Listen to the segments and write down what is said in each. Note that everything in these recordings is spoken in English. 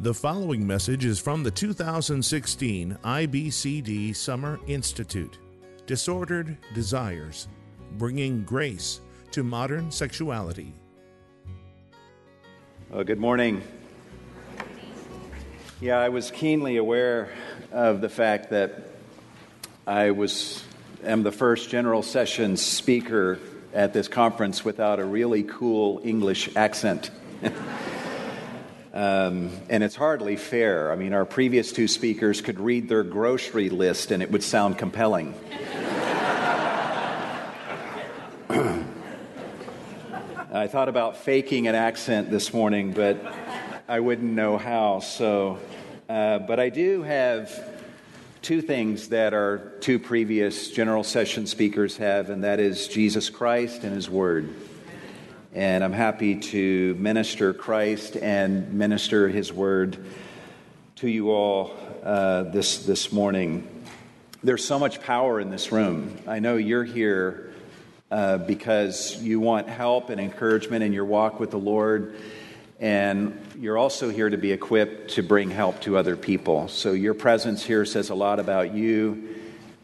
The following message is from the 2016 IBCD Summer Institute Disordered Desires Bringing Grace to Modern Sexuality. Well, good morning. Yeah, I was keenly aware of the fact that I was am the first general sessions speaker at this conference without a really cool English accent. Um, and it's hardly fair. I mean, our previous two speakers could read their grocery list and it would sound compelling. I thought about faking an accent this morning, but I wouldn't know how. So, uh, but I do have two things that our two previous general session speakers have, and that is Jesus Christ and His Word and I'm happy to minister Christ and minister His Word to you all uh, this this morning. There's so much power in this room. I know you're here uh, because you want help and encouragement in your walk with the Lord, and you're also here to be equipped to bring help to other people. So your presence here says a lot about you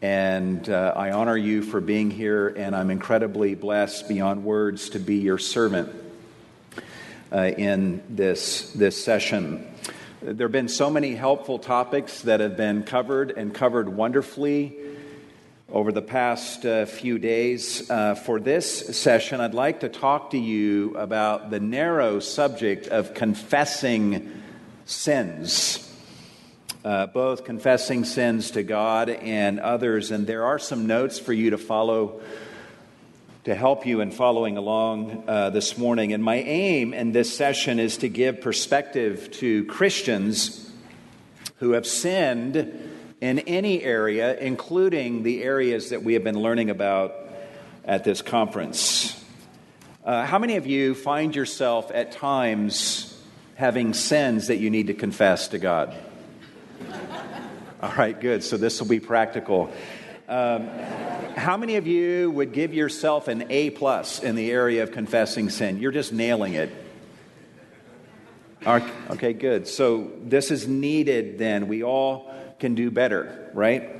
and uh, I honor you for being here, and I'm incredibly blessed beyond words to be your servant uh, in this, this session. There have been so many helpful topics that have been covered and covered wonderfully over the past uh, few days. Uh, for this session, I'd like to talk to you about the narrow subject of confessing sins uh, both confessing sins to God and others. And there are some notes for you to follow to help you in following along uh, this morning. And my aim in this session is to give perspective to Christians who have sinned in any area, including the areas that we have been learning about at this conference. Uh, how many of you find yourself at times having sins that you need to confess to God? All right, good. So this will be practical. Um, how many of you would give yourself an A plus in the area of confessing sin? You're just nailing it. Okay, good. So this is needed then. We all can do better, right?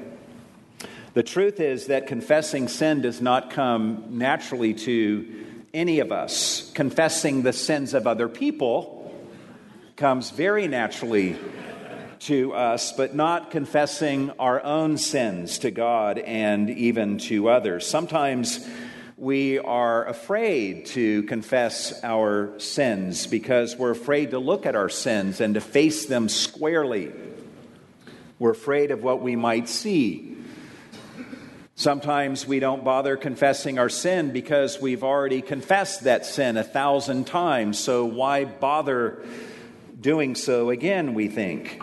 The truth is that confessing sin does not come naturally to any of us. Confessing the sins of other people comes very naturally to us, but not confessing our own sins to God and even to others. Sometimes we are afraid to confess our sins because we're afraid to look at our sins and to face them squarely. We're afraid of what we might see. Sometimes we don't bother confessing our sin because we've already confessed that sin a thousand times, so why bother doing so again, we think.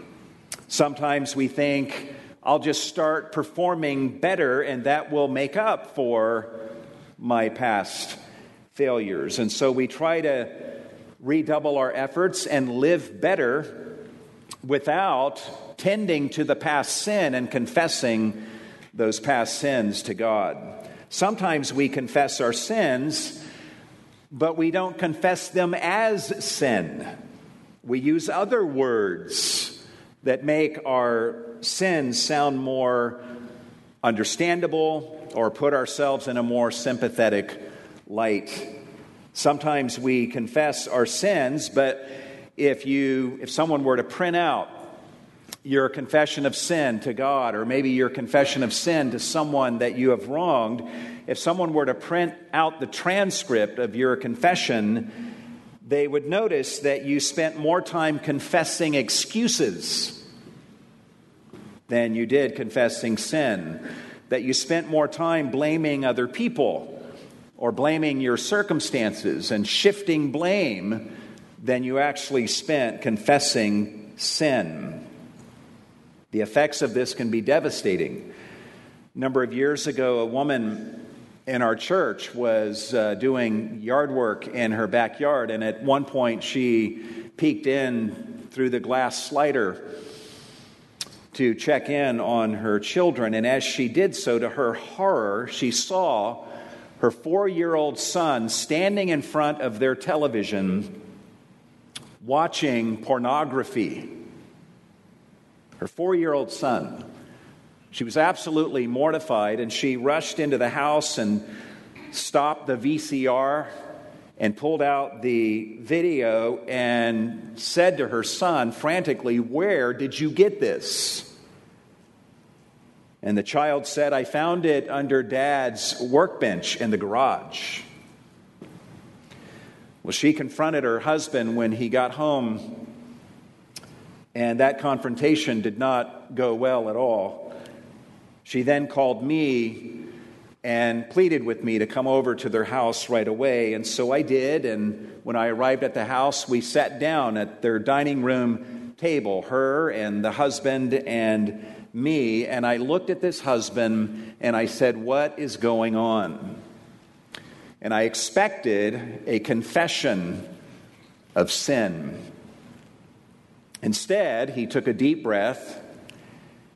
Sometimes we think, I'll just start performing better and that will make up for my past failures. And so we try to redouble our efforts and live better without tending to the past sin and confessing those past sins to God. Sometimes we confess our sins, but we don't confess them as sin. We use other words that make our sins sound more understandable or put ourselves in a more sympathetic light. Sometimes we confess our sins, but if you if someone were to print out your confession of sin to God or maybe your confession of sin to someone that you have wronged, if someone were to print out the transcript of your confession, they would notice that you spent more time confessing excuses than you did confessing sin, that you spent more time blaming other people or blaming your circumstances and shifting blame than you actually spent confessing sin. The effects of this can be devastating. A number of years ago, a woman in our church was uh, doing yard work in her backyard, and at one point she peeked in through the glass slider to check in on her children. And as she did so, to her horror, she saw her four year old son standing in front of their television watching pornography her four year old son. She was absolutely mortified, and she rushed into the house and stopped the VCR and pulled out the video and said to her son frantically, Where did you get this? And the child said, I found it under dad's workbench in the garage. Well, she confronted her husband when he got home, and that confrontation did not go well at all. She then called me and pleaded with me to come over to their house right away. And so I did. And when I arrived at the house, we sat down at their dining room table, her and the husband and me. And I looked at this husband and I said, What is going on? And I expected a confession of sin. Instead, he took a deep breath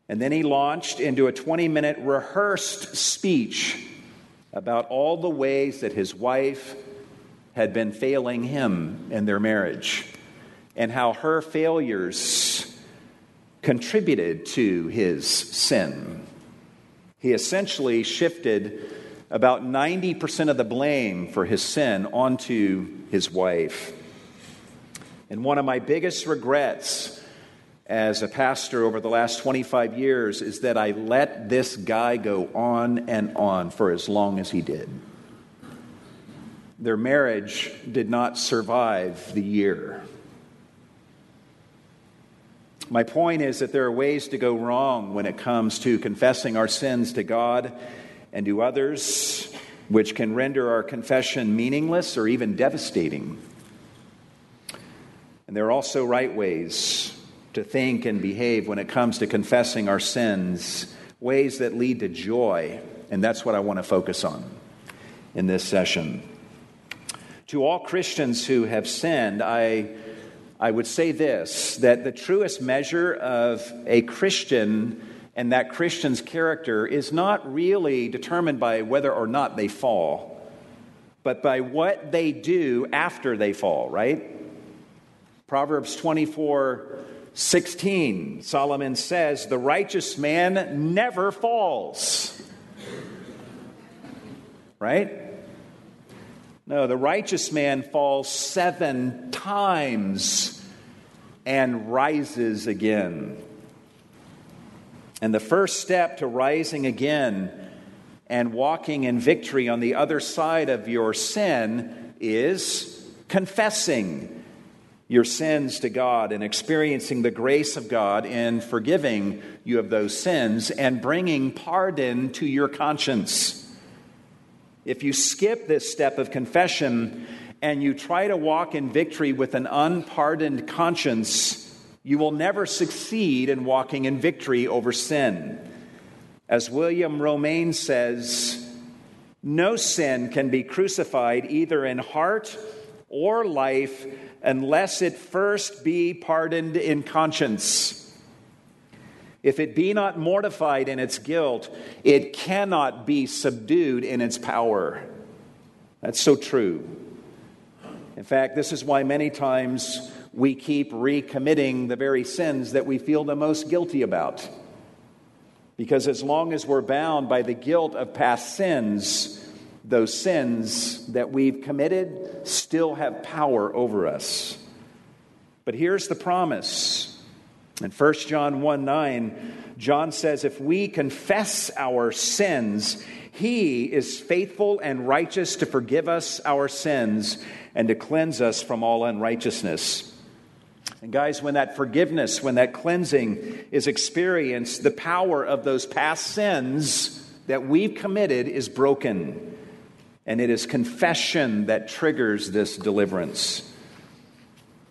and then he launched into a 20 minute rehearsed speech about all the ways that his wife had been failing him in their marriage and how her failures contributed to his sin. He essentially shifted about 90% of the blame for his sin onto his wife. And one of my biggest regrets as a pastor over the last 25 years is that I let this guy go on and on for as long as he did. Their marriage did not survive the year. My point is that there are ways to go wrong when it comes to confessing our sins to God and to others, which can render our confession meaningless or even devastating. And there are also right ways to think and behave when it comes to confessing our sins, ways that lead to joy. And that's what I want to focus on in this session. To all Christians who have sinned, I, I would say this that the truest measure of a Christian and that Christian's character is not really determined by whether or not they fall, but by what they do after they fall, right? Proverbs 24 16, Solomon says, The righteous man never falls. Right? No, the righteous man falls seven times and rises again. And the first step to rising again and walking in victory on the other side of your sin is confessing your sins to God and experiencing the grace of God in forgiving you of those sins and bringing pardon to your conscience. If you skip this step of confession and you try to walk in victory with an unpardoned conscience, you will never succeed in walking in victory over sin. As William Romaine says, no sin can be crucified either in heart or life unless it first be pardoned in conscience. If it be not mortified in its guilt, it cannot be subdued in its power. That's so true. In fact, this is why many times we keep recommitting the very sins that we feel the most guilty about. Because as long as we're bound by the guilt of past sins, those sins that we've committed still have power over us. But here's the promise. In 1 John 1 9, John says, If we confess our sins, he is faithful and righteous to forgive us our sins and to cleanse us from all unrighteousness. And guys, when that forgiveness, when that cleansing is experienced, the power of those past sins that we've committed is broken. And it is confession that triggers this deliverance.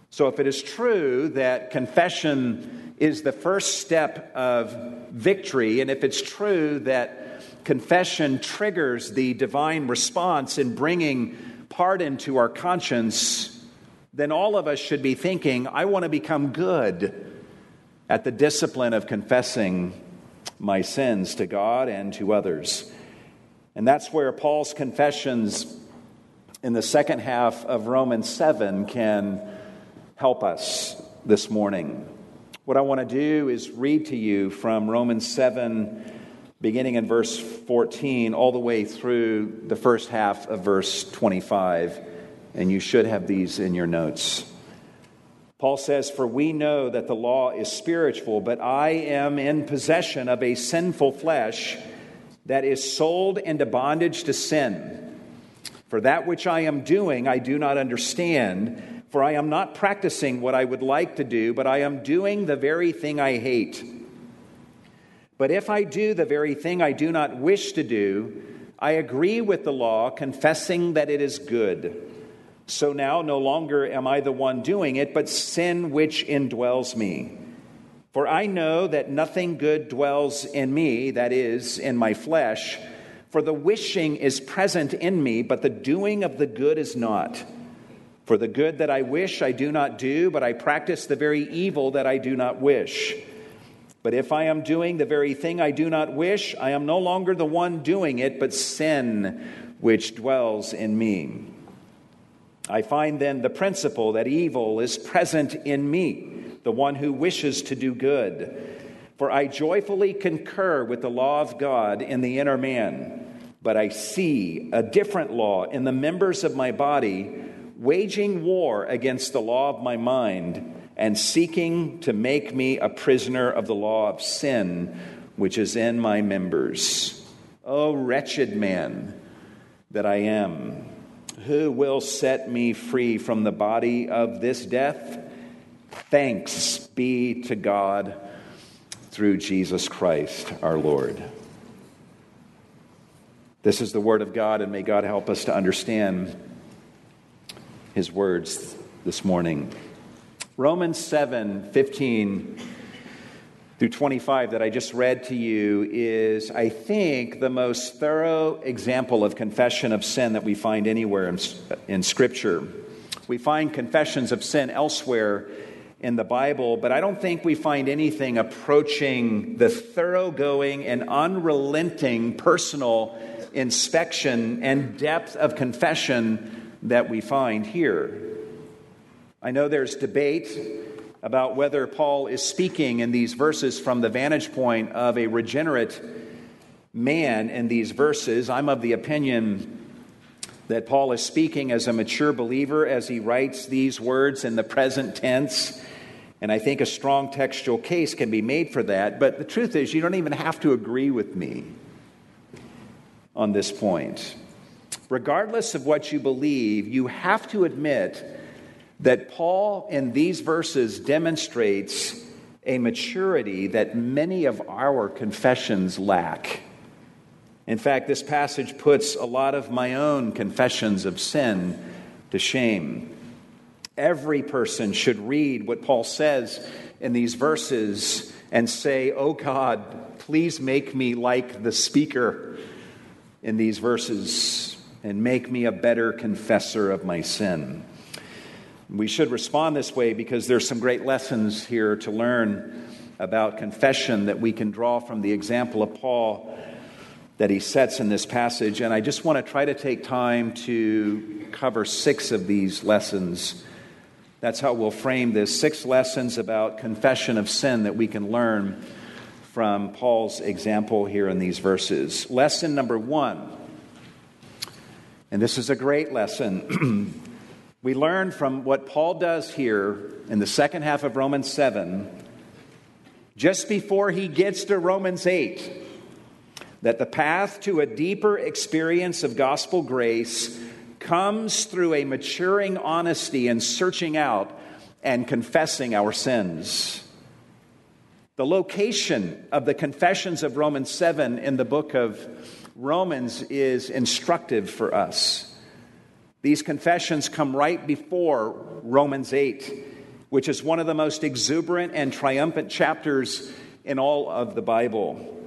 So, if it is true that confession is the first step of victory, and if it's true that confession triggers the divine response in bringing pardon to our conscience, then all of us should be thinking, I want to become good at the discipline of confessing my sins to God and to others. And that's where Paul's confessions in the second half of Romans 7 can help us this morning. What I want to do is read to you from Romans 7, beginning in verse 14, all the way through the first half of verse 25. And you should have these in your notes. Paul says, For we know that the law is spiritual, but I am in possession of a sinful flesh that is sold into bondage to sin. For that which I am doing, I do not understand. For I am not practicing what I would like to do, but I am doing the very thing I hate. But if I do the very thing I do not wish to do, I agree with the law, confessing that it is good. So now no longer am I the one doing it, but sin which indwells me. For I know that nothing good dwells in me, that is, in my flesh. For the wishing is present in me, but the doing of the good is not. For the good that I wish I do not do, but I practice the very evil that I do not wish. But if I am doing the very thing I do not wish, I am no longer the one doing it, but sin which dwells in me. I find then the principle that evil is present in me, the one who wishes to do good. For I joyfully concur with the law of God in the inner man, but I see a different law in the members of my body waging war against the law of my mind and seeking to make me a prisoner of the law of sin which is in my members. O oh, wretched man that I am, who will set me free from the body of this death? Thanks be to God through Jesus Christ our Lord. This is the Word of God, and may God help us to understand his words this morning. Romans 7 15 through 25 that I just read to you is, I think, the most thorough example of confession of sin that we find anywhere in, in Scripture. We find confessions of sin elsewhere in the Bible, but I don't think we find anything approaching the thoroughgoing and unrelenting personal inspection and depth of confession that we find here. I know there's debate about whether Paul is speaking in these verses from the vantage point of a regenerate man in these verses. I'm of the opinion that Paul is speaking as a mature believer as he writes these words in the present tense. And I think a strong textual case can be made for that. But the truth is, you don't even have to agree with me on this point regardless of what you believe, you have to admit that Paul in these verses demonstrates a maturity that many of our confessions lack. In fact, this passage puts a lot of my own confessions of sin to shame. Every person should read what Paul says in these verses and say, Oh God, please make me like the speaker in these verses and make me a better confessor of my sin. We should respond this way because there's some great lessons here to learn about confession that we can draw from the example of Paul that he sets in this passage. And I just want to try to take time to cover six of these lessons. That's how we'll frame this six lessons about confession of sin that we can learn from Paul's example here in these verses. Lesson number one and this is a great lesson. we learn from what Paul does here in the second half of Romans 7, just before he gets to Romans 8, that the path to a deeper experience of gospel grace comes through a maturing honesty and searching out and confessing our sins. The location of the confessions of Romans 7 in the book of Romans is instructive for us. These confessions come right before Romans 8, which is one of the most exuberant and triumphant chapters in all of the Bible.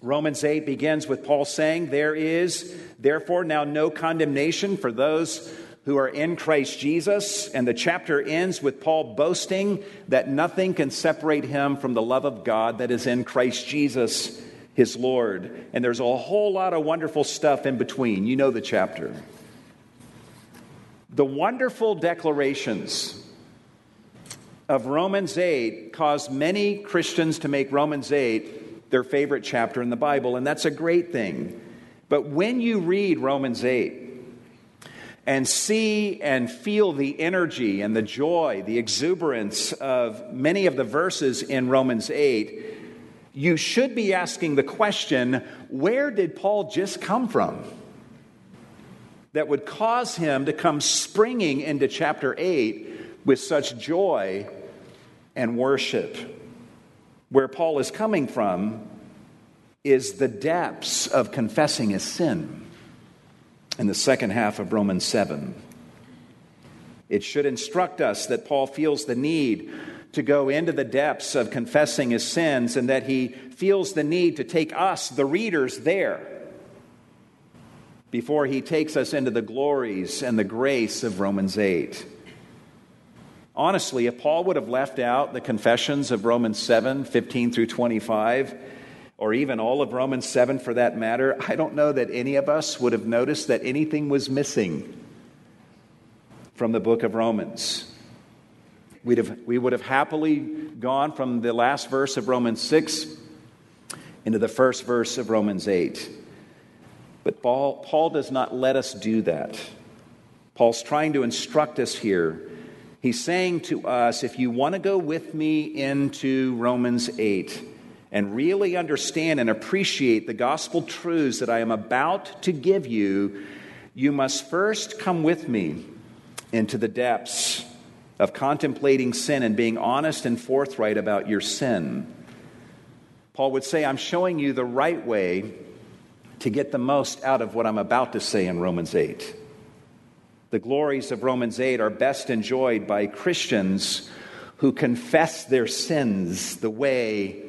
Romans 8 begins with Paul saying, There is therefore now no condemnation for those who are in Christ Jesus. And the chapter ends with Paul boasting that nothing can separate him from the love of God that is in Christ Jesus his Lord. And there's a whole lot of wonderful stuff in between. You know the chapter. The wonderful declarations of Romans 8 caused many Christians to make Romans 8 their favorite chapter in the Bible, and that's a great thing. But when you read Romans 8, and see and feel the energy and the joy, the exuberance of many of the verses in Romans 8, you should be asking the question where did Paul just come from? That would cause him to come springing into chapter 8 with such joy and worship. Where Paul is coming from is the depths of confessing his sin in the second half of Romans 7. It should instruct us that Paul feels the need to go into the depths of confessing his sins and that he feels the need to take us, the readers, there before he takes us into the glories and the grace of Romans 8. Honestly, if Paul would have left out the confessions of Romans 7 15 through 25, or even all of Romans 7 for that matter, I don't know that any of us would have noticed that anything was missing from the book of Romans. We'd have, we would have happily gone from the last verse of Romans 6 into the first verse of Romans 8. But Paul, Paul does not let us do that. Paul's trying to instruct us here. He's saying to us, if you want to go with me into Romans 8, and really understand and appreciate the gospel truths that I am about to give you, you must first come with me into the depths of contemplating sin and being honest and forthright about your sin. Paul would say, I'm showing you the right way to get the most out of what I'm about to say in Romans 8. The glories of Romans 8 are best enjoyed by Christians who confess their sins the way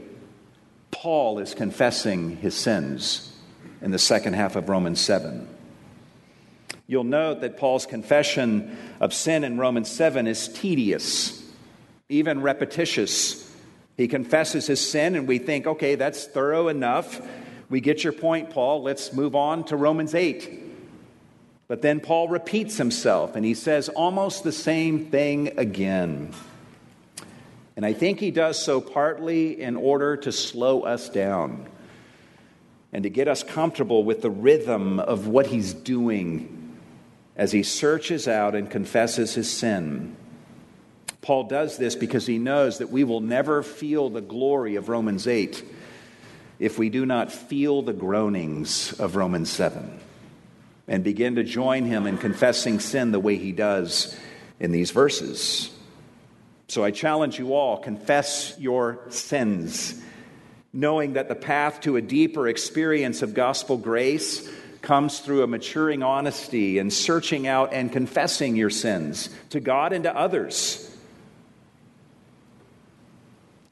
Paul is confessing his sins in the second half of Romans 7. You'll note that Paul's confession of sin in Romans 7 is tedious, even repetitious. He confesses his sin, and we think, okay, that's thorough enough. We get your point, Paul. Let's move on to Romans 8. But then Paul repeats himself, and he says almost the same thing again. And I think he does so partly in order to slow us down and to get us comfortable with the rhythm of what he's doing as he searches out and confesses his sin. Paul does this because he knows that we will never feel the glory of Romans 8 if we do not feel the groanings of Romans 7 and begin to join him in confessing sin the way he does in these verses. So I challenge you all confess your sins, knowing that the path to a deeper experience of gospel grace comes through a maturing honesty and searching out and confessing your sins to God and to others.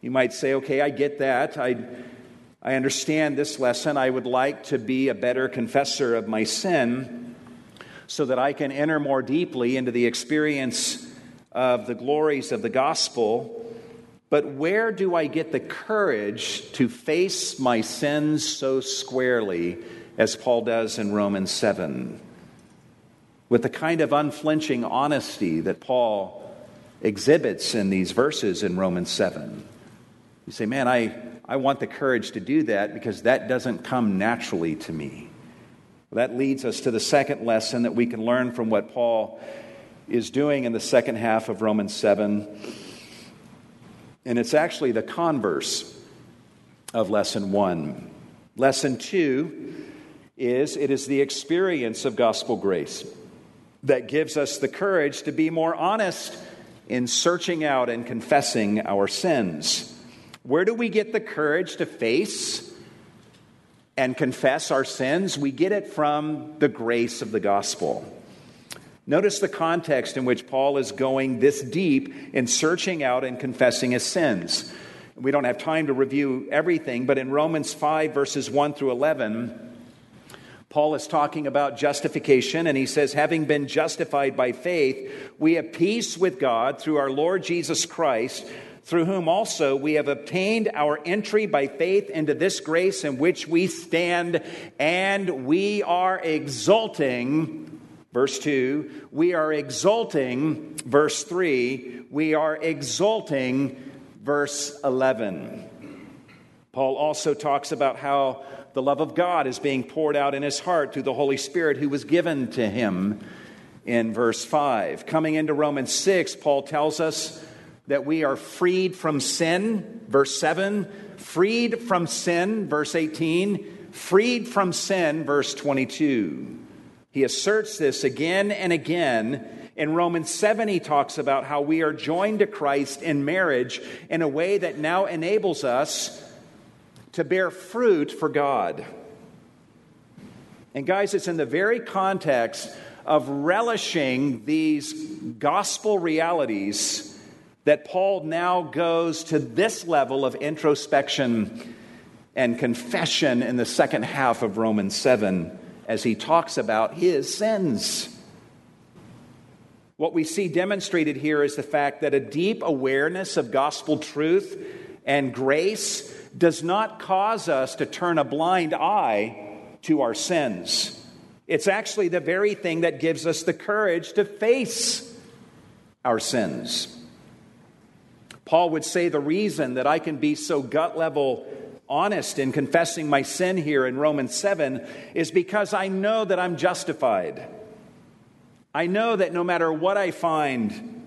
You might say, okay, I get that. I, I understand this lesson. I would like to be a better confessor of my sin so that I can enter more deeply into the experience of the glories of the gospel, but where do I get the courage to face my sins so squarely as Paul does in Romans 7? With the kind of unflinching honesty that Paul exhibits in these verses in Romans 7. You say, man, I, I want the courage to do that because that doesn't come naturally to me. That leads us to the second lesson that we can learn from what Paul is doing in the second half of Romans 7. And it's actually the converse of lesson one. Lesson two is it is the experience of gospel grace that gives us the courage to be more honest in searching out and confessing our sins. Where do we get the courage to face and confess our sins? We get it from the grace of the gospel. Notice the context in which Paul is going this deep in searching out and confessing his sins. We don't have time to review everything, but in Romans 5, verses 1 through 11, Paul is talking about justification, and he says, Having been justified by faith, we have peace with God through our Lord Jesus Christ, through whom also we have obtained our entry by faith into this grace in which we stand, and we are exulting Verse 2, we are exulting. Verse 3, we are exulting. Verse 11. Paul also talks about how the love of God is being poured out in his heart through the Holy Spirit who was given to him in verse 5. Coming into Romans 6, Paul tells us that we are freed from sin, verse 7, freed from sin, verse 18, freed from sin, verse 22. He asserts this again and again. In Romans 7, he talks about how we are joined to Christ in marriage in a way that now enables us to bear fruit for God. And, guys, it's in the very context of relishing these gospel realities that Paul now goes to this level of introspection and confession in the second half of Romans 7 as he talks about his sins. What we see demonstrated here is the fact that a deep awareness of gospel truth and grace does not cause us to turn a blind eye to our sins. It's actually the very thing that gives us the courage to face our sins. Paul would say the reason that I can be so gut level honest in confessing my sin here in Romans 7 is because I know that I'm justified. I know that no matter what I find,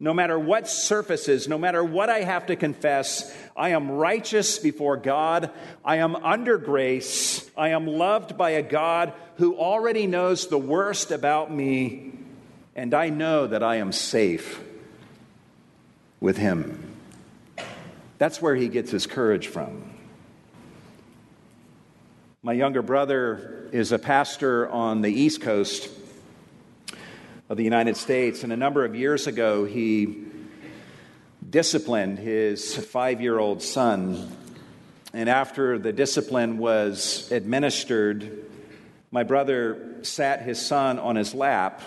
no matter what surfaces, no matter what I have to confess, I am righteous before God. I am under grace. I am loved by a God who already knows the worst about me, and I know that I am safe with Him. That's where he gets his courage from. My younger brother is a pastor on the East Coast of the United States. And a number of years ago, he disciplined his five year old son. And after the discipline was administered, my brother sat his son on his lap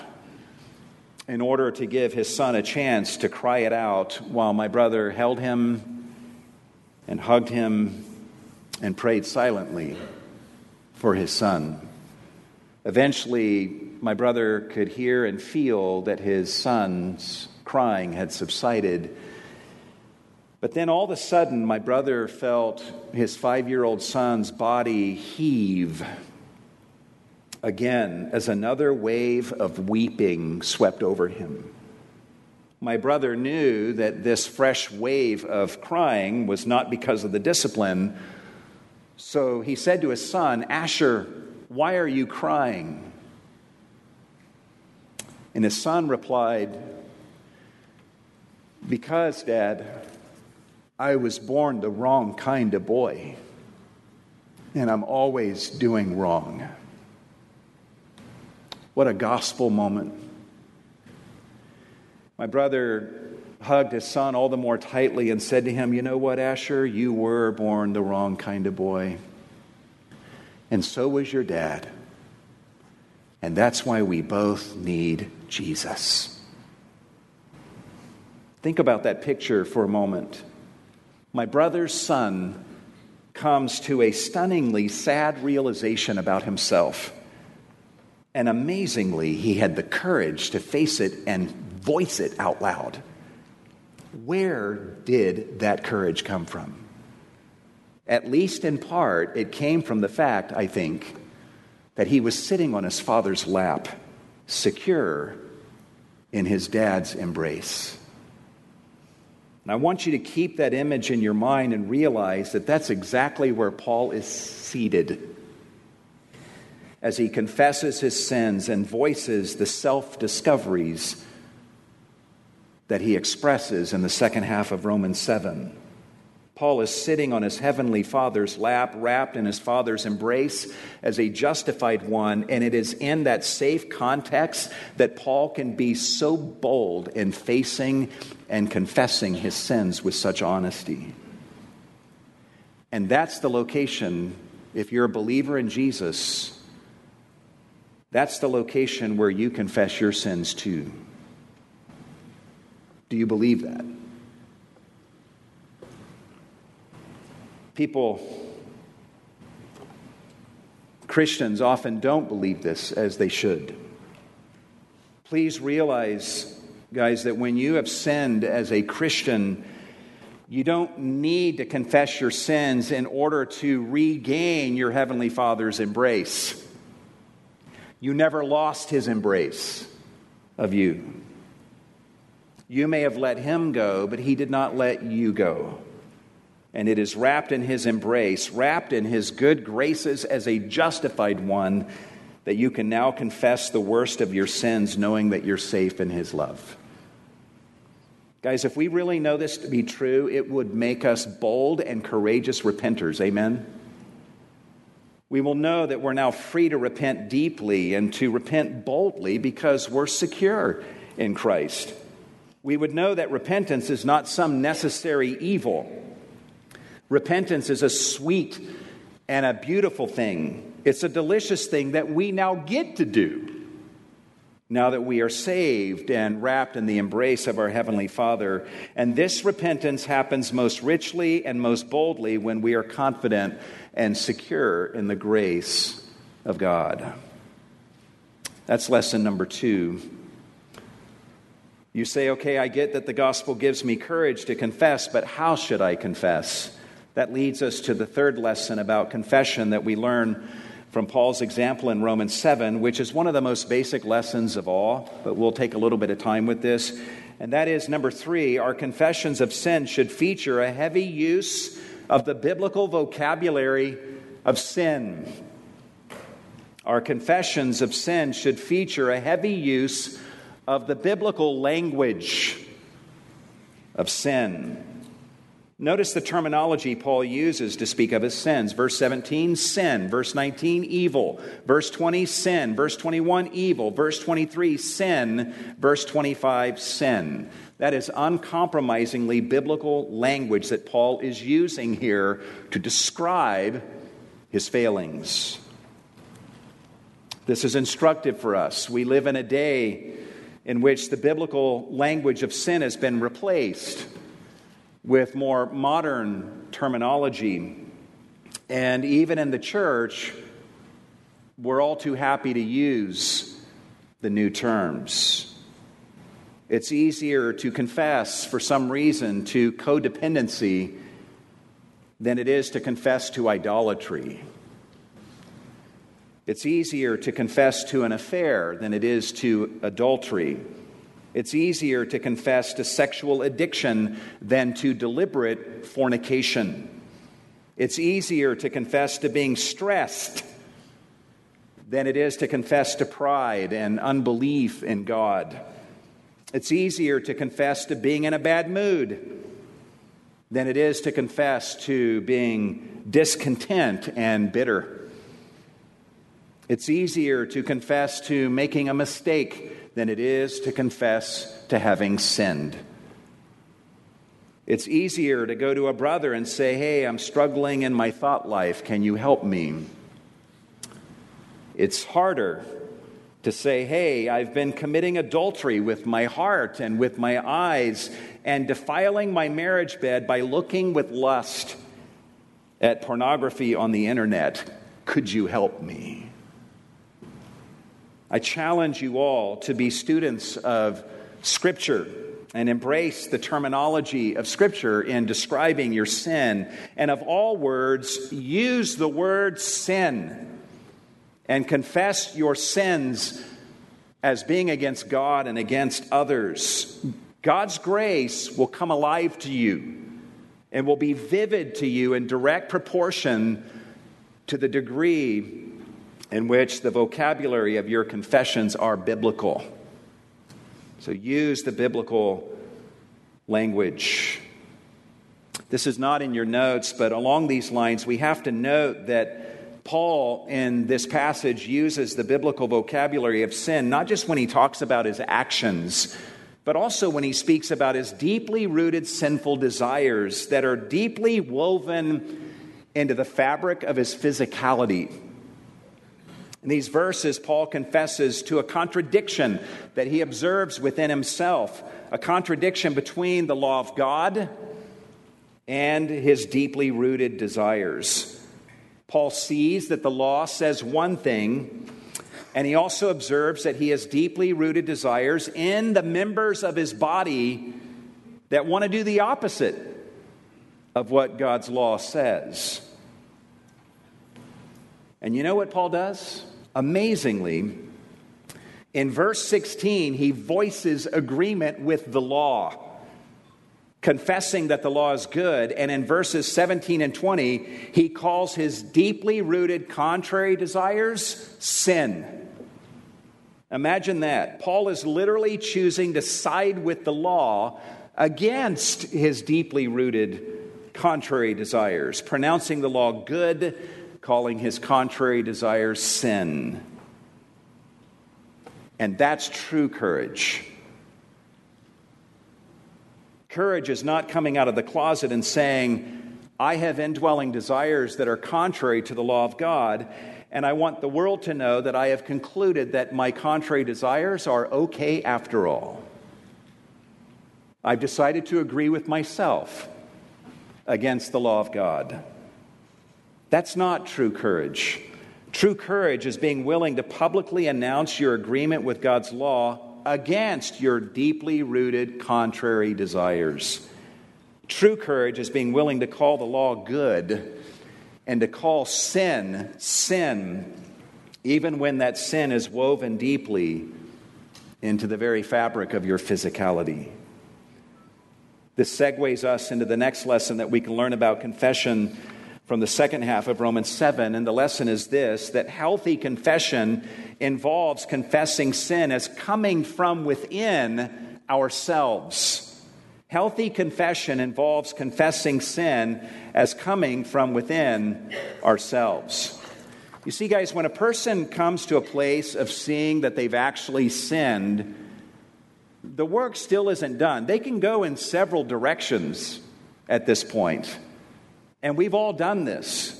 in order to give his son a chance to cry it out while my brother held him and hugged him and prayed silently for his son. Eventually, my brother could hear and feel that his son's crying had subsided. But then all of a sudden, my brother felt his five year old son's body heave again as another wave of weeping swept over him. My brother knew that this fresh wave of crying was not because of the discipline. So he said to his son, Asher, why are you crying? And his son replied, Because, Dad, I was born the wrong kind of boy, and I'm always doing wrong. What a gospel moment. My brother hugged his son all the more tightly and said to him, You know what, Asher? You were born the wrong kind of boy. And so was your dad. And that's why we both need Jesus. Think about that picture for a moment. My brother's son comes to a stunningly sad realization about himself. And amazingly, he had the courage to face it and voice it out loud. Where did that courage come from? At least in part, it came from the fact, I think, that he was sitting on his father's lap, secure in his dad's embrace. And I want you to keep that image in your mind and realize that that's exactly where Paul is seated as he confesses his sins and voices the self discoveries that he expresses in the second half of Romans 7. Paul is sitting on his heavenly Father's lap, wrapped in his Father's embrace as a justified one. And it is in that safe context that Paul can be so bold in facing and confessing his sins with such honesty. And that's the location, if you're a believer in Jesus, that's the location where you confess your sins too. Do you believe that? People, Christians often don't believe this as they should. Please realize, guys, that when you have sinned as a Christian, you don't need to confess your sins in order to regain your Heavenly Father's embrace. You never lost His embrace of you. You may have let Him go, but He did not let you go. And it is wrapped in His embrace, wrapped in His good graces as a justified one, that you can now confess the worst of your sins, knowing that you're safe in His love. Guys, if we really know this to be true, it would make us bold and courageous repenters. Amen? We will know that we're now free to repent deeply and to repent boldly because we're secure in Christ. We would know that repentance is not some necessary evil. Repentance is a sweet and a beautiful thing. It's a delicious thing that we now get to do now that we are saved and wrapped in the embrace of our Heavenly Father. And this repentance happens most richly and most boldly when we are confident and secure in the grace of God. That's lesson number two. You say, okay, I get that the gospel gives me courage to confess, but how should I confess? That leads us to the third lesson about confession that we learn from Paul's example in Romans 7, which is one of the most basic lessons of all, but we'll take a little bit of time with this. And that is number three, our confessions of sin should feature a heavy use of the biblical vocabulary of sin. Our confessions of sin should feature a heavy use of the biblical language of sin. Notice the terminology Paul uses to speak of his sins. Verse 17, sin. Verse 19, evil. Verse 20, sin. Verse 21, evil. Verse 23, sin. Verse 25, sin. That is uncompromisingly biblical language that Paul is using here to describe his failings. This is instructive for us. We live in a day in which the biblical language of sin has been replaced with more modern terminology. And even in the church, we're all too happy to use the new terms. It's easier to confess for some reason to codependency than it is to confess to idolatry. It's easier to confess to an affair than it is to adultery. It's easier to confess to sexual addiction than to deliberate fornication. It's easier to confess to being stressed than it is to confess to pride and unbelief in God. It's easier to confess to being in a bad mood than it is to confess to being discontent and bitter. It's easier to confess to making a mistake than it is to confess to having sinned. It's easier to go to a brother and say, Hey, I'm struggling in my thought life. Can you help me? It's harder to say, Hey, I've been committing adultery with my heart and with my eyes and defiling my marriage bed by looking with lust at pornography on the internet. Could you help me? I challenge you all to be students of Scripture and embrace the terminology of Scripture in describing your sin. And of all words, use the word sin and confess your sins as being against God and against others. God's grace will come alive to you and will be vivid to you in direct proportion to the degree in which the vocabulary of your confessions are biblical. So use the biblical language. This is not in your notes, but along these lines, we have to note that Paul in this passage uses the biblical vocabulary of sin, not just when he talks about his actions, but also when he speaks about his deeply rooted sinful desires that are deeply woven into the fabric of his physicality. In these verses, Paul confesses to a contradiction that he observes within himself, a contradiction between the law of God and his deeply rooted desires. Paul sees that the law says one thing, And he also observes that he has deeply rooted desires in the members of his body that want to do the opposite of what God's law says. And you know what Paul does? Amazingly, in verse 16, he voices agreement with the law confessing that the law is good. And in verses 17 and 20, he calls his deeply rooted contrary desires sin. Imagine that. Paul is literally choosing to side with the law against his deeply rooted contrary desires, pronouncing the law good, calling his contrary desires sin. And that's true courage. Courage is not coming out of the closet and saying, I have indwelling desires that are contrary to the law of God, and I want the world to know that I have concluded that my contrary desires are okay after all. I've decided to agree with myself against the law of God. That's not true courage. True courage is being willing to publicly announce your agreement with God's law against your deeply rooted contrary desires. True courage is being willing to call the law good and to call sin sin, even when that sin is woven deeply into the very fabric of your physicality. This segues us into the next lesson that we can learn about confession from the second half of Romans 7. And the lesson is this that healthy confession involves confessing sin as coming from within ourselves. Healthy confession involves confessing sin as coming from within ourselves. You see, guys, when a person comes to a place of seeing that they've actually sinned, the work still isn't done. They can go in several directions at this point. And we've all done this.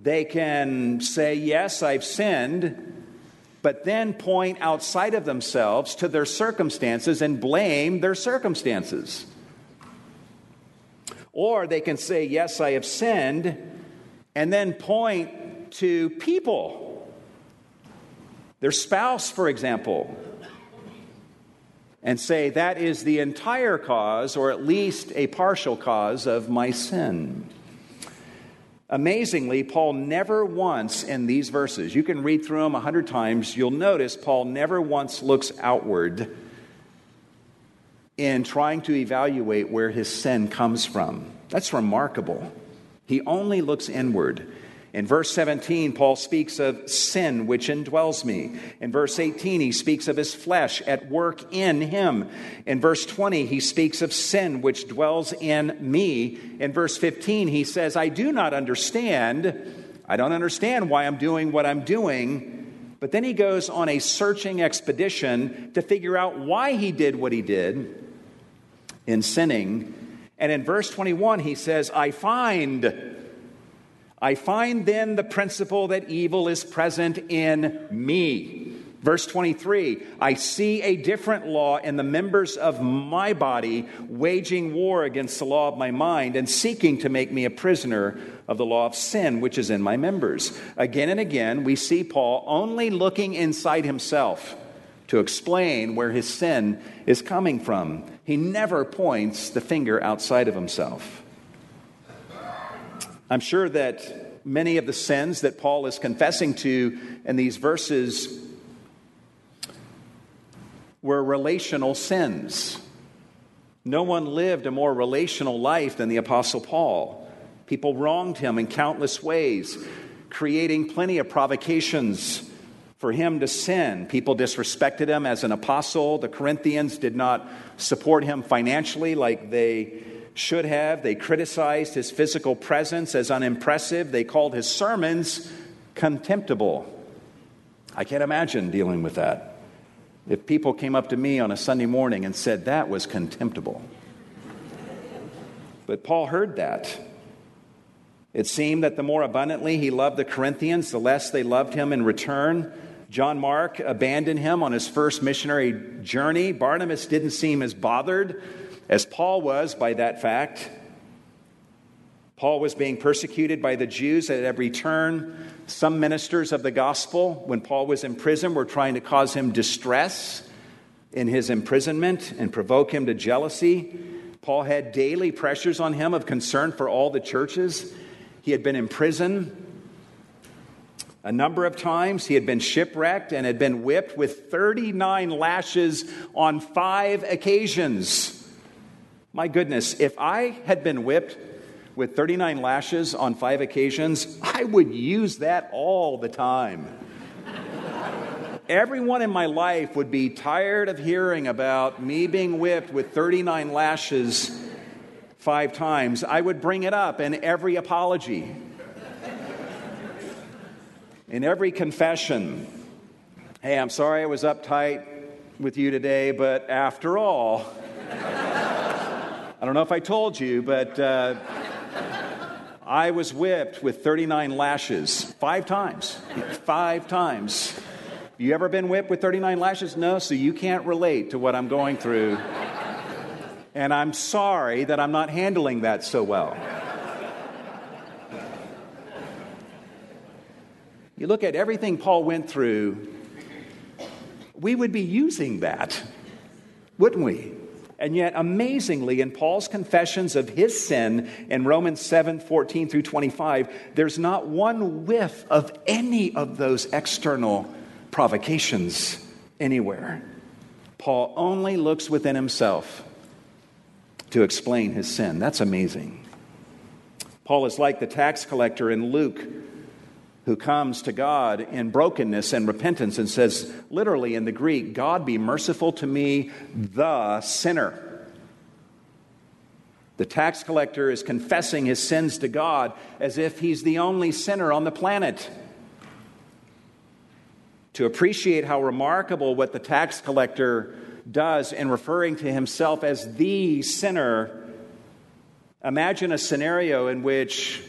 They can say, Yes, I've sinned, but then point outside of themselves to their circumstances and blame their circumstances. Or they can say, Yes, I have sinned, and then point to people, their spouse, for example, and say, That is the entire cause, or at least a partial cause, of my sin. Amazingly, Paul never once in these verses, you can read through them a hundred times, you'll notice Paul never once looks outward in trying to evaluate where his sin comes from. That's remarkable. He only looks inward. In verse 17, Paul speaks of sin which indwells me. In verse 18, he speaks of his flesh at work in him. In verse 20, he speaks of sin which dwells in me. In verse 15, he says, I do not understand. I don't understand why I'm doing what I'm doing. But then he goes on a searching expedition to figure out why he did what he did in sinning. And in verse 21, he says, I find I find then the principle that evil is present in me. Verse 23 I see a different law in the members of my body, waging war against the law of my mind and seeking to make me a prisoner of the law of sin which is in my members. Again and again, we see Paul only looking inside himself to explain where his sin is coming from. He never points the finger outside of himself. I'm sure that many of the sins that Paul is confessing to in these verses were relational sins. No one lived a more relational life than the Apostle Paul. People wronged him in countless ways, creating plenty of provocations for him to sin. People disrespected him as an apostle. The Corinthians did not support him financially like they should have. They criticized his physical presence as unimpressive. They called his sermons contemptible. I can't imagine dealing with that. If people came up to me on a Sunday morning and said that was contemptible. But Paul heard that. It seemed that the more abundantly he loved the Corinthians, the less they loved him in return. John Mark abandoned him on his first missionary journey. Barnabas didn't seem as bothered as Paul was by that fact. Paul was being persecuted by the Jews at every turn. Some ministers of the gospel, when Paul was in prison, were trying to cause him distress in his imprisonment and provoke him to jealousy. Paul had daily pressures on him of concern for all the churches. He had been in prison a number of times. He had been shipwrecked and had been whipped with 39 lashes on five occasions. My goodness, if I had been whipped with 39 lashes on five occasions, I would use that all the time. Everyone in my life would be tired of hearing about me being whipped with 39 lashes five times. I would bring it up in every apology, in every confession. Hey, I'm sorry I was uptight with you today, but after all, I don't know if I told you, but. Uh, I was whipped with 39 lashes five times. Five times. You ever been whipped with 39 lashes? No, so you can't relate to what I'm going through. And I'm sorry that I'm not handling that so well. You look at everything Paul went through, we would be using that, wouldn't we? And yet, amazingly, in Paul's confessions of his sin in Romans 7 14 through 25, there's not one whiff of any of those external provocations anywhere. Paul only looks within himself to explain his sin. That's amazing. Paul is like the tax collector in Luke who comes to God in brokenness and repentance and says, literally in the Greek, God be merciful to me, the sinner. The tax collector is confessing his sins to God as if he's the only sinner on the planet. To appreciate how remarkable what the tax collector does in referring to himself as the sinner, imagine a scenario in which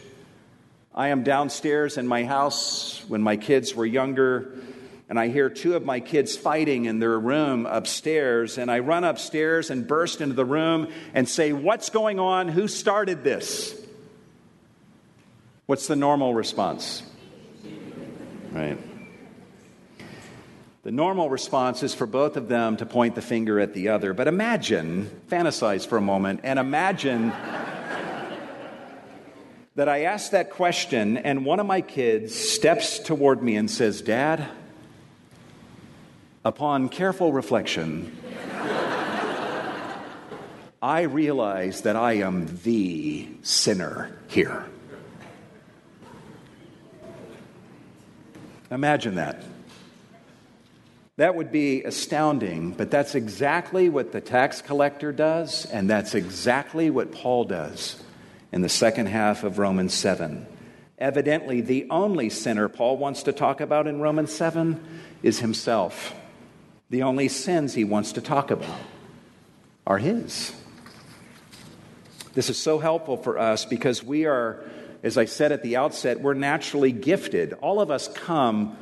I am downstairs in my house when my kids were younger, and I hear two of my kids fighting in their room upstairs. And I run upstairs and burst into the room and say, What's going on? Who started this? What's the normal response? Right. The normal response is for both of them to point the finger at the other. But imagine, fantasize for a moment, and imagine that I ask that question, and one of my kids steps toward me and says, Dad, upon careful reflection, I realize that I am the sinner here. Imagine that. That would be astounding, but that's exactly what the tax collector does, and that's exactly what Paul does in the second half of Romans 7. Evidently, the only sinner Paul wants to talk about in Romans 7 is himself. The only sins he wants to talk about are his. This is so helpful for us because we are, as I said at the outset, we're naturally gifted. All of us come,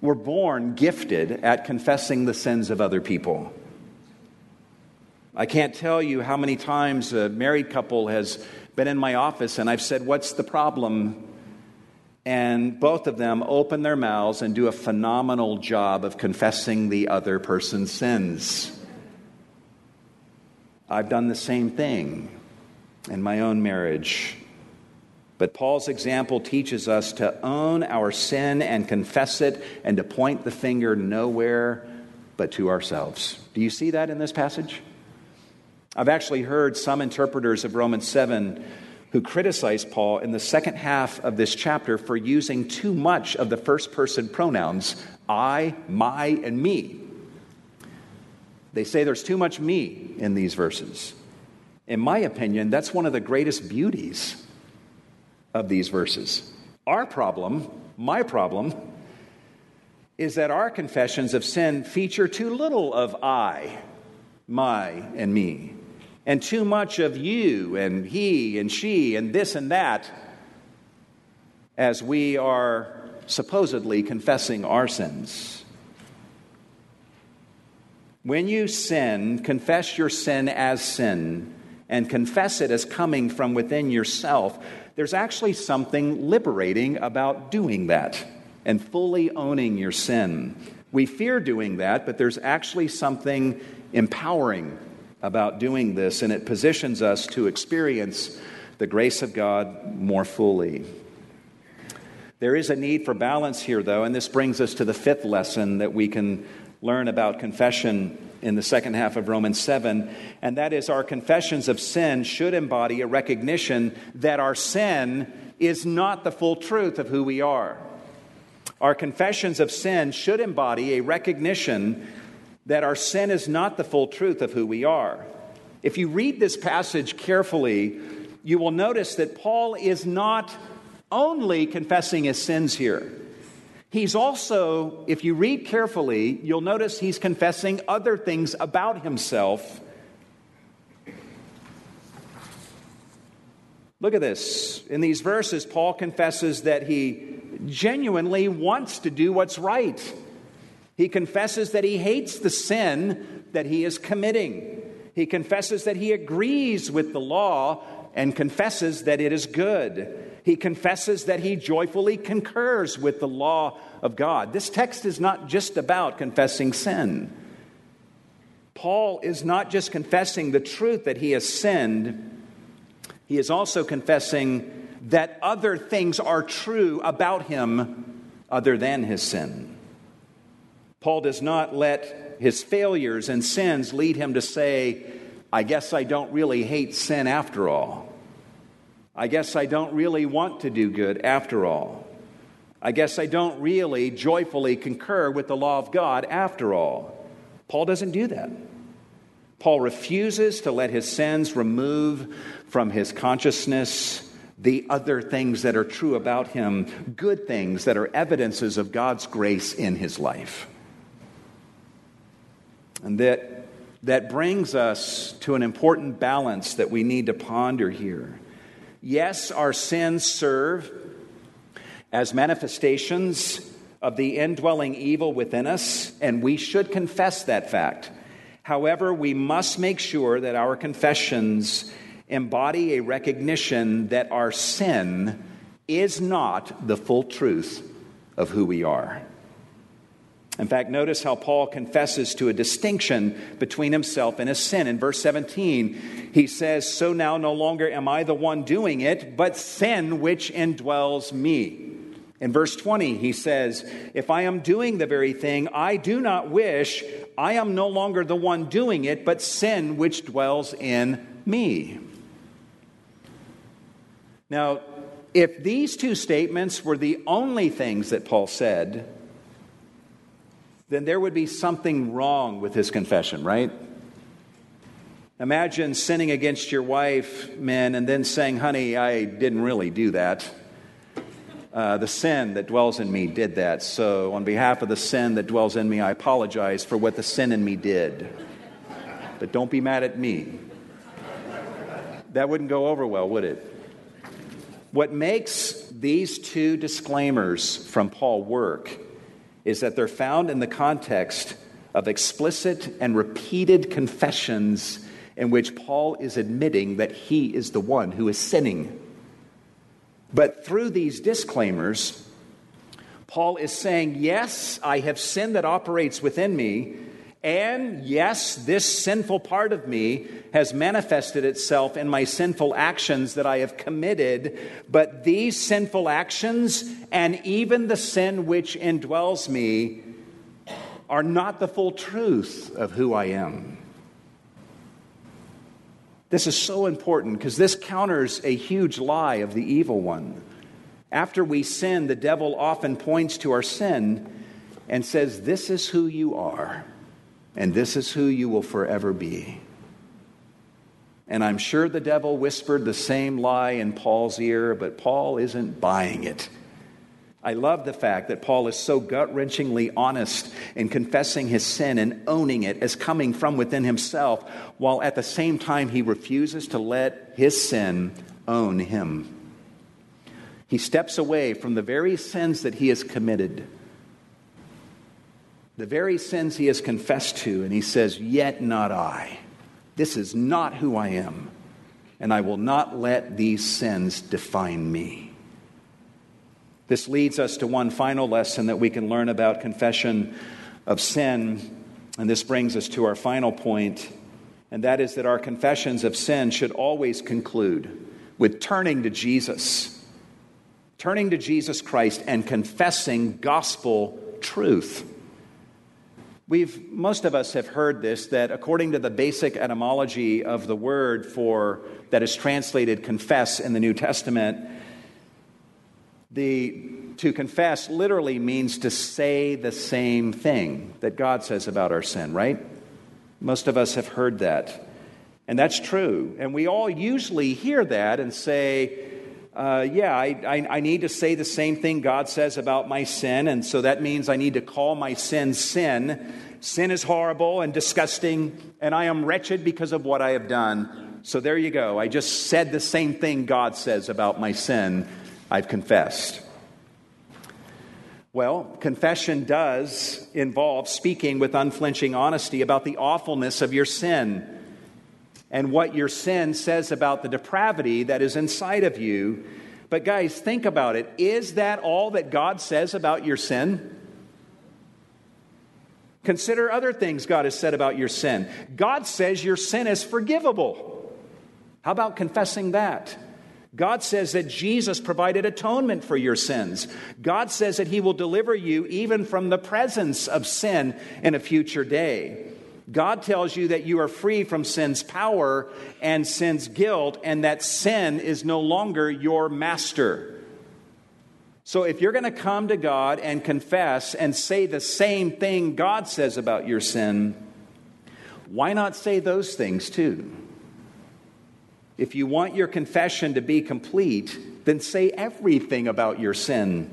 we're born gifted at confessing the sins of other people. I can't tell you how many times a married couple has been in my office and I've said, What's the problem? And both of them open their mouths and do a phenomenal job of confessing the other person's sins. I've done the same thing in my own marriage. But Paul's example teaches us to own our sin and confess it and to point the finger nowhere but to ourselves. Do you see that in this passage? I've actually heard some interpreters of Romans 7 who criticize Paul in the second half of this chapter for using too much of the first person pronouns I, my, and me. They say there's too much me in these verses. In my opinion, that's one of the greatest beauties of these verses. Our problem, my problem, is that our confessions of sin feature too little of I, my, and me and too much of you and he and she and this and that as we are supposedly confessing our sins. When you sin, confess your sin as sin and confess it as coming from within yourself, there's actually something liberating about doing that and fully owning your sin. We fear doing that, but there's actually something empowering about doing this, and it positions us to experience the grace of God more fully. There is a need for balance here, though, and this brings us to the fifth lesson that we can learn about confession in the second half of Romans 7, and that is our confessions of sin should embody a recognition that our sin is not the full truth of who we are. Our confessions of sin should embody a recognition that our sin is not the full truth of who we are. If you read this passage carefully, you will notice that Paul is not only confessing his sins here. He's also, if you read carefully, you'll notice he's confessing other things about himself. Look at this. In these verses, Paul confesses that he genuinely wants to do what's right. He confesses that he hates the sin that he is committing. He confesses that he agrees with the law and confesses that it is good. He confesses that he joyfully concurs with the law of God. This text is not just about confessing sin. Paul is not just confessing the truth that he has sinned, he is also confessing that other things are true about him other than his sin. Paul does not let his failures and sins lead him to say, I guess I don't really hate sin after all. I guess I don't really want to do good after all. I guess I don't really joyfully concur with the law of God after all. Paul doesn't do that. Paul refuses to let his sins remove from his consciousness the other things that are true about him, good things that are evidences of God's grace in his life. And that, that brings us to an important balance that we need to ponder here. Yes, our sins serve as manifestations of the indwelling evil within us, and we should confess that fact. However, we must make sure that our confessions embody a recognition that our sin is not the full truth of who we are. In fact, notice how Paul confesses to a distinction between himself and his sin. In verse 17, he says, So now no longer am I the one doing it, but sin which indwells me. In verse 20, he says, If I am doing the very thing I do not wish, I am no longer the one doing it, but sin which dwells in me. Now, if these two statements were the only things that Paul said, then there would be something wrong with his confession, right? Imagine sinning against your wife, men, and then saying, honey, I didn't really do that. Uh, the sin that dwells in me did that. So, on behalf of the sin that dwells in me, I apologize for what the sin in me did. But don't be mad at me. That wouldn't go over well, would it? What makes these two disclaimers from Paul work is that they're found in the context of explicit and repeated confessions in which Paul is admitting that he is the one who is sinning. But through these disclaimers, Paul is saying, Yes, I have sin that operates within me, and yes, this sinful part of me has manifested itself in my sinful actions that I have committed. But these sinful actions and even the sin which indwells me are not the full truth of who I am. This is so important because this counters a huge lie of the evil one. After we sin, the devil often points to our sin and says, This is who you are and this is who you will forever be. And I'm sure the devil whispered the same lie in Paul's ear, but Paul isn't buying it. I love the fact that Paul is so gut wrenchingly honest in confessing his sin and owning it as coming from within himself, while at the same time he refuses to let his sin own him. He steps away from the very sins that he has committed the very sins he has confessed to, and he says, Yet not I. This is not who I am. and I will not let these sins define me. This leads us to one final lesson that we can learn about confession of sin, and this brings us to our final point, and that is that our confessions of sin should always conclude with turning to Jesus turning to Jesus Christ and confessing gospel truth. We've, most of us have heard this that according to the basic etymology of the word for that is translated confess in the New Testament, the to confess literally means to say the same thing that God says about our sin, right? Most of us have heard that. And that's true. And we all usually hear that and say, uh, yeah, I, I, I, need to say the same thing God says about my sin, and so that means I need to call my sin sin. Sin is horrible and disgusting, and I am wretched because of what I have done. So there you go. I just said the same thing God says about my sin. I've confessed. Well, confession does involve speaking with unflinching honesty about the awfulness of your sin and what your sin says about the depravity that is inside of you. But, guys, think about it. Is that all that God says about your sin? Consider other things God has said about your sin. God says your sin is forgivable. How about confessing that? God says that Jesus provided atonement for your sins. God says that He will deliver you even from the presence of sin in a future day. God tells you that you are free from sin's power and sin's guilt, and that sin is no longer your master. So, if you're going to come to God and confess and say the same thing God says about your sin, why not say those things too? If you want your confession to be complete, then say everything about your sin,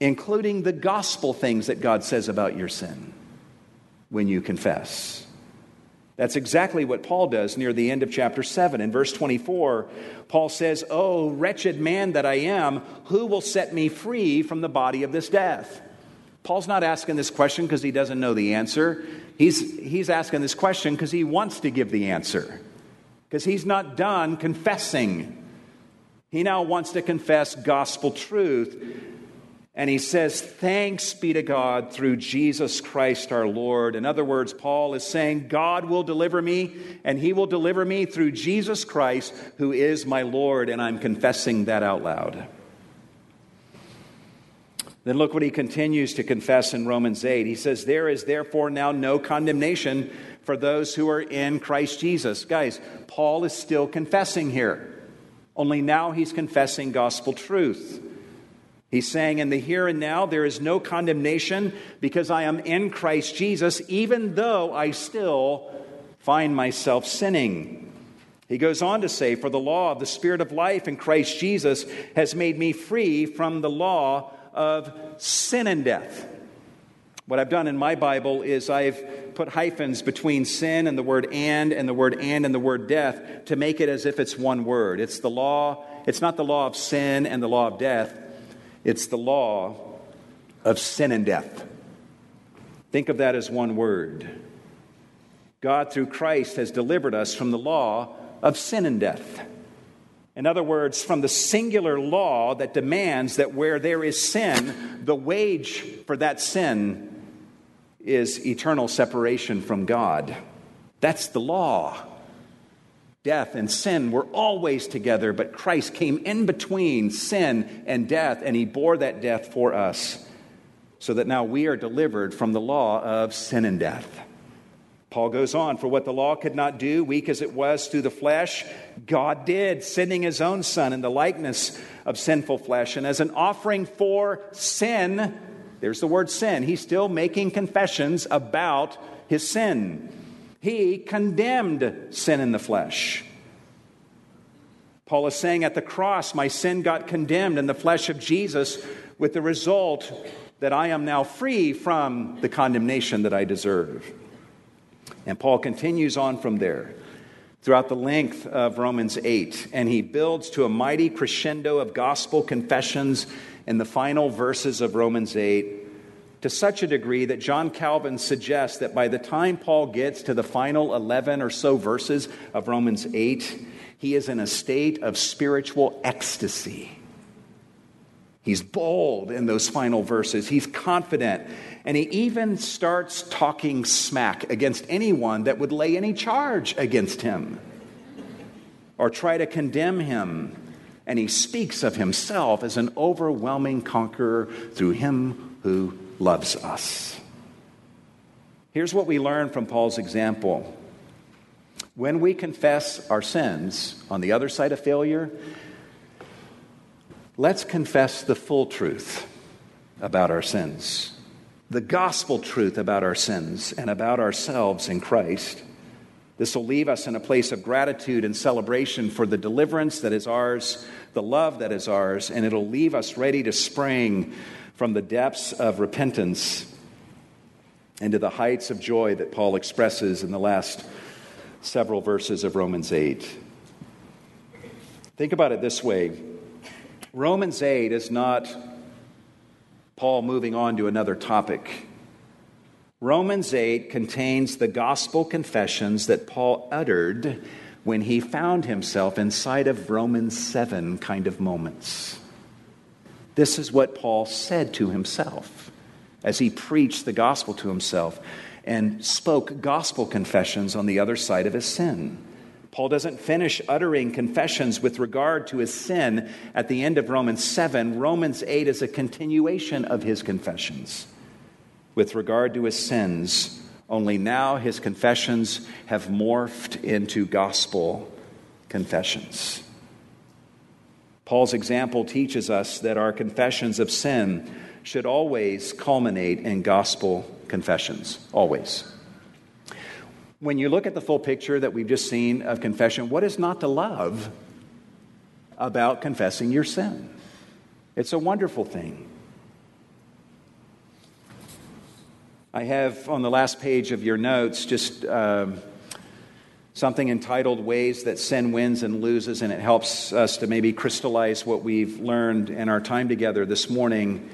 including the gospel things that God says about your sin when you confess. That's exactly what Paul does near the end of chapter 7. In verse 24, Paul says, Oh, wretched man that I am, who will set me free from the body of this death? Paul's not asking this question because he doesn't know the answer. He's, he's asking this question because he wants to give the answer, because he's not done confessing. He now wants to confess gospel truth. And he says, Thanks be to God through Jesus Christ our Lord. In other words, Paul is saying, God will deliver me, and he will deliver me through Jesus Christ, who is my Lord. And I'm confessing that out loud. Then look what he continues to confess in Romans 8. He says, There is therefore now no condemnation for those who are in Christ Jesus. Guys, Paul is still confessing here, only now he's confessing gospel truth. He's saying, In the here and now, there is no condemnation because I am in Christ Jesus, even though I still find myself sinning. He goes on to say, For the law of the Spirit of life in Christ Jesus has made me free from the law of sin and death. What I've done in my Bible is I've put hyphens between sin and the word and and the word and and the word death to make it as if it's one word. It's the law, it's not the law of sin and the law of death. It's the law of sin and death. Think of that as one word. God, through Christ, has delivered us from the law of sin and death. In other words, from the singular law that demands that where there is sin, the wage for that sin is eternal separation from God. That's the law death and sin were always together, but Christ came in between sin and death, and he bore that death for us, so that now we are delivered from the law of sin and death. Paul goes on, for what the law could not do, weak as it was through the flesh, God did, sending his own Son in the likeness of sinful flesh. And as an offering for sin, there's the word sin, he's still making confessions about his sin. He condemned sin in the flesh. Paul is saying at the cross, my sin got condemned in the flesh of Jesus, with the result that I am now free from the condemnation that I deserve. And Paul continues on from there throughout the length of Romans 8, and he builds to a mighty crescendo of gospel confessions in the final verses of Romans 8 to such a degree that John Calvin suggests that by the time Paul gets to the final 11 or so verses of Romans 8, he is in a state of spiritual ecstasy. He's bold in those final verses. He's confident. And he even starts talking smack against anyone that would lay any charge against him or try to condemn him. And he speaks of himself as an overwhelming conqueror through him who loves us. Here's what we learn from Paul's example. When we confess our sins on the other side of failure, let's confess the full truth about our sins, the gospel truth about our sins and about ourselves in Christ. This will leave us in a place of gratitude and celebration for the deliverance that is ours, the love that is ours, and it'll leave us ready to spring from the depths of repentance into the heights of joy that Paul expresses in the last several verses of Romans 8. Think about it this way Romans 8 is not Paul moving on to another topic. Romans 8 contains the gospel confessions that Paul uttered when he found himself inside of Romans 7 kind of moments. This is what Paul said to himself as he preached the gospel to himself and spoke gospel confessions on the other side of his sin. Paul doesn't finish uttering confessions with regard to his sin at the end of Romans 7. Romans 8 is a continuation of his confessions with regard to his sins, only now his confessions have morphed into gospel confessions. Paul's example teaches us that our confessions of sin should always culminate in gospel confessions. Always. When you look at the full picture that we've just seen of confession, what is not to love about confessing your sin? It's a wonderful thing. I have on the last page of your notes just. Um, something entitled Ways That Sin Wins and Loses, and it helps us to maybe crystallize what we've learned in our time together this morning.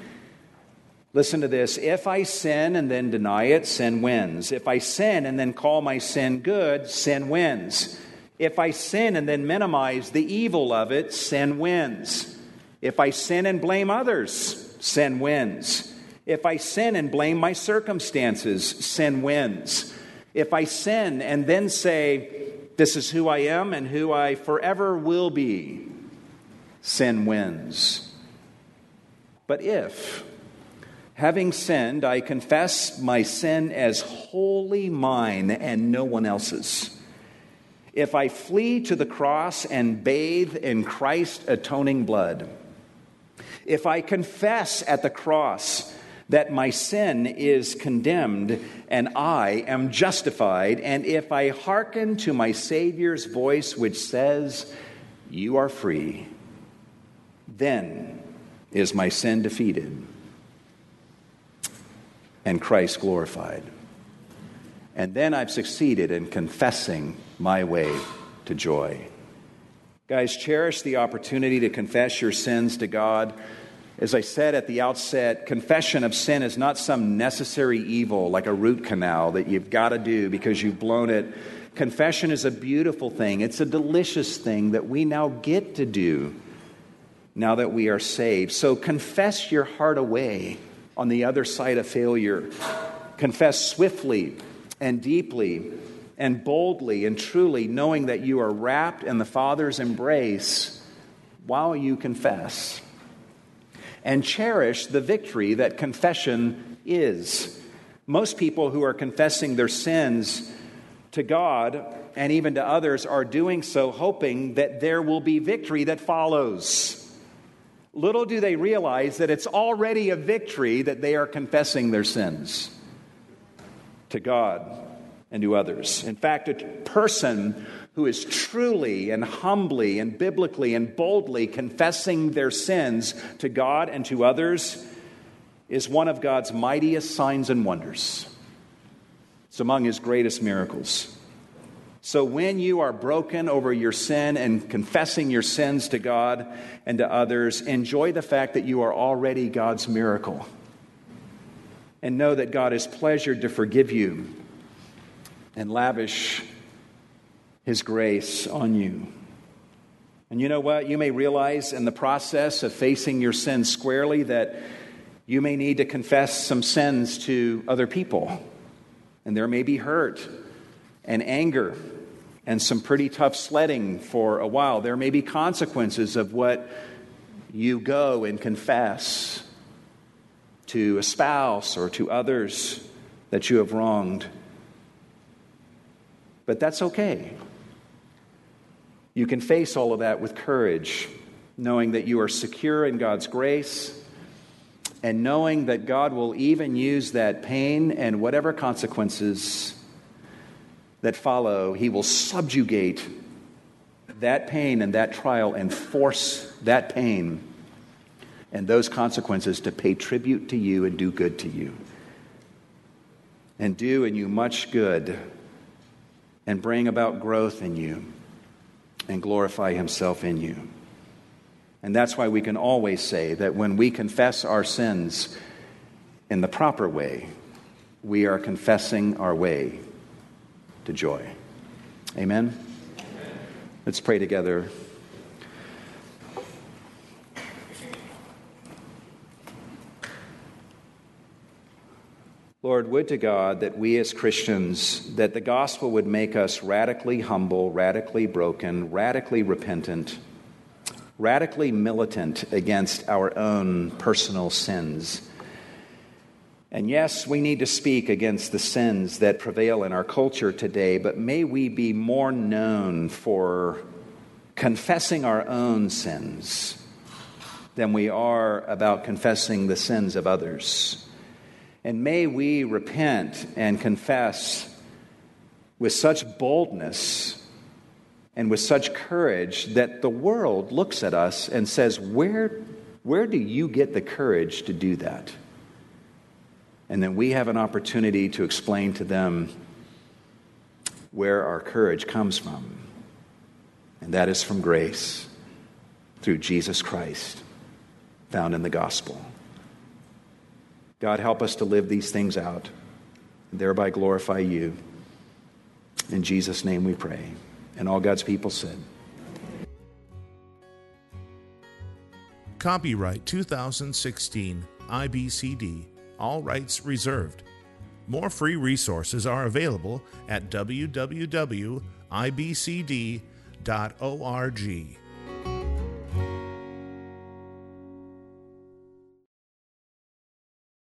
Listen to this. If I sin and then deny it, sin wins. If I sin and then call my sin good, sin wins. If I sin and then minimize the evil of it, sin wins. If I sin and blame others, sin wins. If I sin and blame my circumstances, sin wins. If I sin and then say, This is who I am and who I forever will be, sin wins. But if, having sinned, I confess my sin as wholly mine and no one else's, if I flee to the cross and bathe in Christ's atoning blood, if I confess at the cross that my sin is condemned and I am justified, and if I hearken to my Savior's voice which says, You are free, then is my sin defeated and Christ glorified. And then I've succeeded in confessing my way to joy. Guys, cherish the opportunity to confess your sins to God as I said at the outset, confession of sin is not some necessary evil like a root canal that you've got to do because you've blown it. Confession is a beautiful thing, it's a delicious thing that we now get to do now that we are saved. So confess your heart away on the other side of failure. Confess swiftly and deeply and boldly and truly, knowing that you are wrapped in the Father's embrace while you confess and cherish the victory that confession is. Most people who are confessing their sins to God and even to others are doing so hoping that there will be victory that follows. Little do they realize that it's already a victory that they are confessing their sins to God and to others. In fact, a person who is truly and humbly and biblically and boldly confessing their sins to God and to others is one of God's mightiest signs and wonders. It's among his greatest miracles. So, when you are broken over your sin and confessing your sins to God and to others, enjoy the fact that you are already God's miracle. and know that God is pleasured to forgive you and lavish his grace on you. And you know what? You may realize in the process of facing your sins squarely that you may need to confess some sins to other people. And there may be hurt and anger and some pretty tough sledding for a while. There may be consequences of what you go and confess to a spouse or to others that you have wronged. But that's okay. You can face all of that with courage, knowing that you are secure in God's grace and knowing that God will even use that pain and whatever consequences that follow, He will subjugate that pain and that trial and force that pain and those consequences to pay tribute to you and do good to you. And do in you much good and bring about growth in you and glorify Himself in you. And that's why we can always say that when we confess our sins in the proper way, we are confessing our way to joy. Amen? Let's pray together. Lord, would to God that we as Christians, that the gospel would make us radically humble, radically broken, radically repentant, radically militant against our own personal sins. And yes, we need to speak against the sins that prevail in our culture today, but may we be more known for confessing our own sins than we are about confessing the sins of others. And may we repent and confess with such boldness and with such courage that the world looks at us and says, Where, where do you get the courage to do that? And then we have an opportunity to explain to them where our courage comes from. And that is from grace through Jesus Christ, found in the gospel. God, help us to live these things out and thereby glorify you. In Jesus' name we pray. And all God's people said. Copyright 2016 IBCD, all rights reserved. More free resources are available at www.ibcd.org.